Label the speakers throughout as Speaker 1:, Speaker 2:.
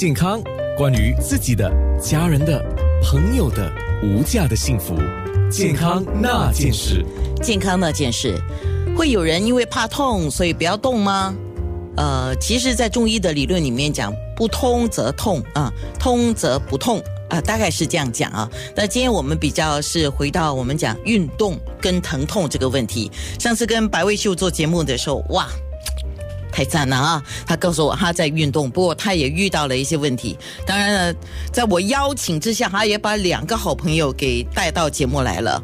Speaker 1: 健康，关于自己的、家人的、朋友的无价的幸福，健康那件事。
Speaker 2: 健康那件事，会有人因为怕痛，所以不要动吗？呃，其实，在中医的理论里面讲，不通则痛啊，通则不痛啊，大概是这样讲啊。那今天我们比较是回到我们讲运动跟疼痛这个问题。上次跟白卫秀做节目的时候，哇！太赞了啊！他告诉我他在运动，不过他也遇到了一些问题。当然了，在我邀请之下，他也把两个好朋友给带到节目来了。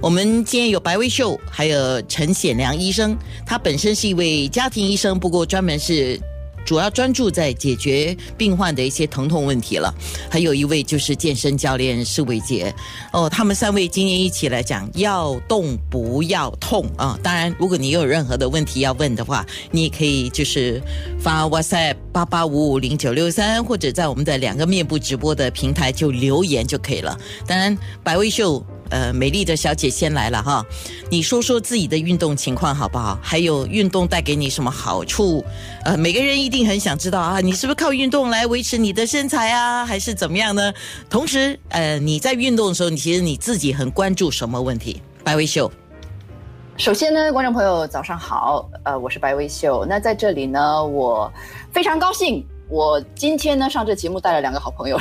Speaker 2: 我们今天有白薇秀，还有陈显良医生，他本身是一位家庭医生，不过专门是。主要专注在解决病患的一些疼痛问题了。还有一位就是健身教练施伟杰哦，他们三位今天一起来讲要动不要痛啊。当然，如果你有任何的问题要问的话，你也可以就是发 WhatsApp 八八五五零九六三，或者在我们的两个面部直播的平台就留言就可以了。当然，百位秀。呃，美丽的小姐先来了哈，你说说自己的运动情况好不好？还有运动带给你什么好处？呃，每个人一定很想知道啊，你是不是靠运动来维持你的身材啊，还是怎么样呢？同时，呃，你在运动的时候，你其实你自己很关注什么问题？白薇秀，
Speaker 3: 首先呢，观众朋友早上好，呃，我是白薇秀。那在这里呢，我非常高兴，我今天呢上这节目带了两个好朋友。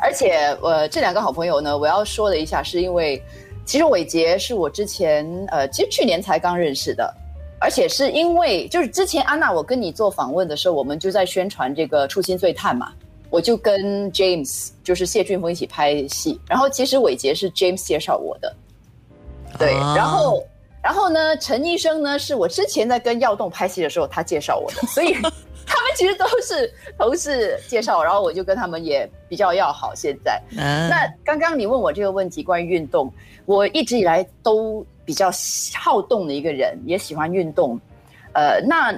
Speaker 3: 而且，呃，这两个好朋友呢，我要说的一下，是因为其实伟杰是我之前，呃，其实去年才刚认识的，而且是因为就是之前安娜我跟你做访问的时候，我们就在宣传这个《初心醉探》嘛，我就跟 James 就是谢俊峰一起拍戏，然后其实伟杰是 James 介绍我的，对，然后然后呢，陈医生呢是我之前在跟耀动拍戏的时候他介绍我的，所以。其实都是同事介绍，然后我就跟他们也比较要好。现在，那刚刚你问我这个问题，关于运动，我一直以来都比较好动的一个人，也喜欢运动。呃，那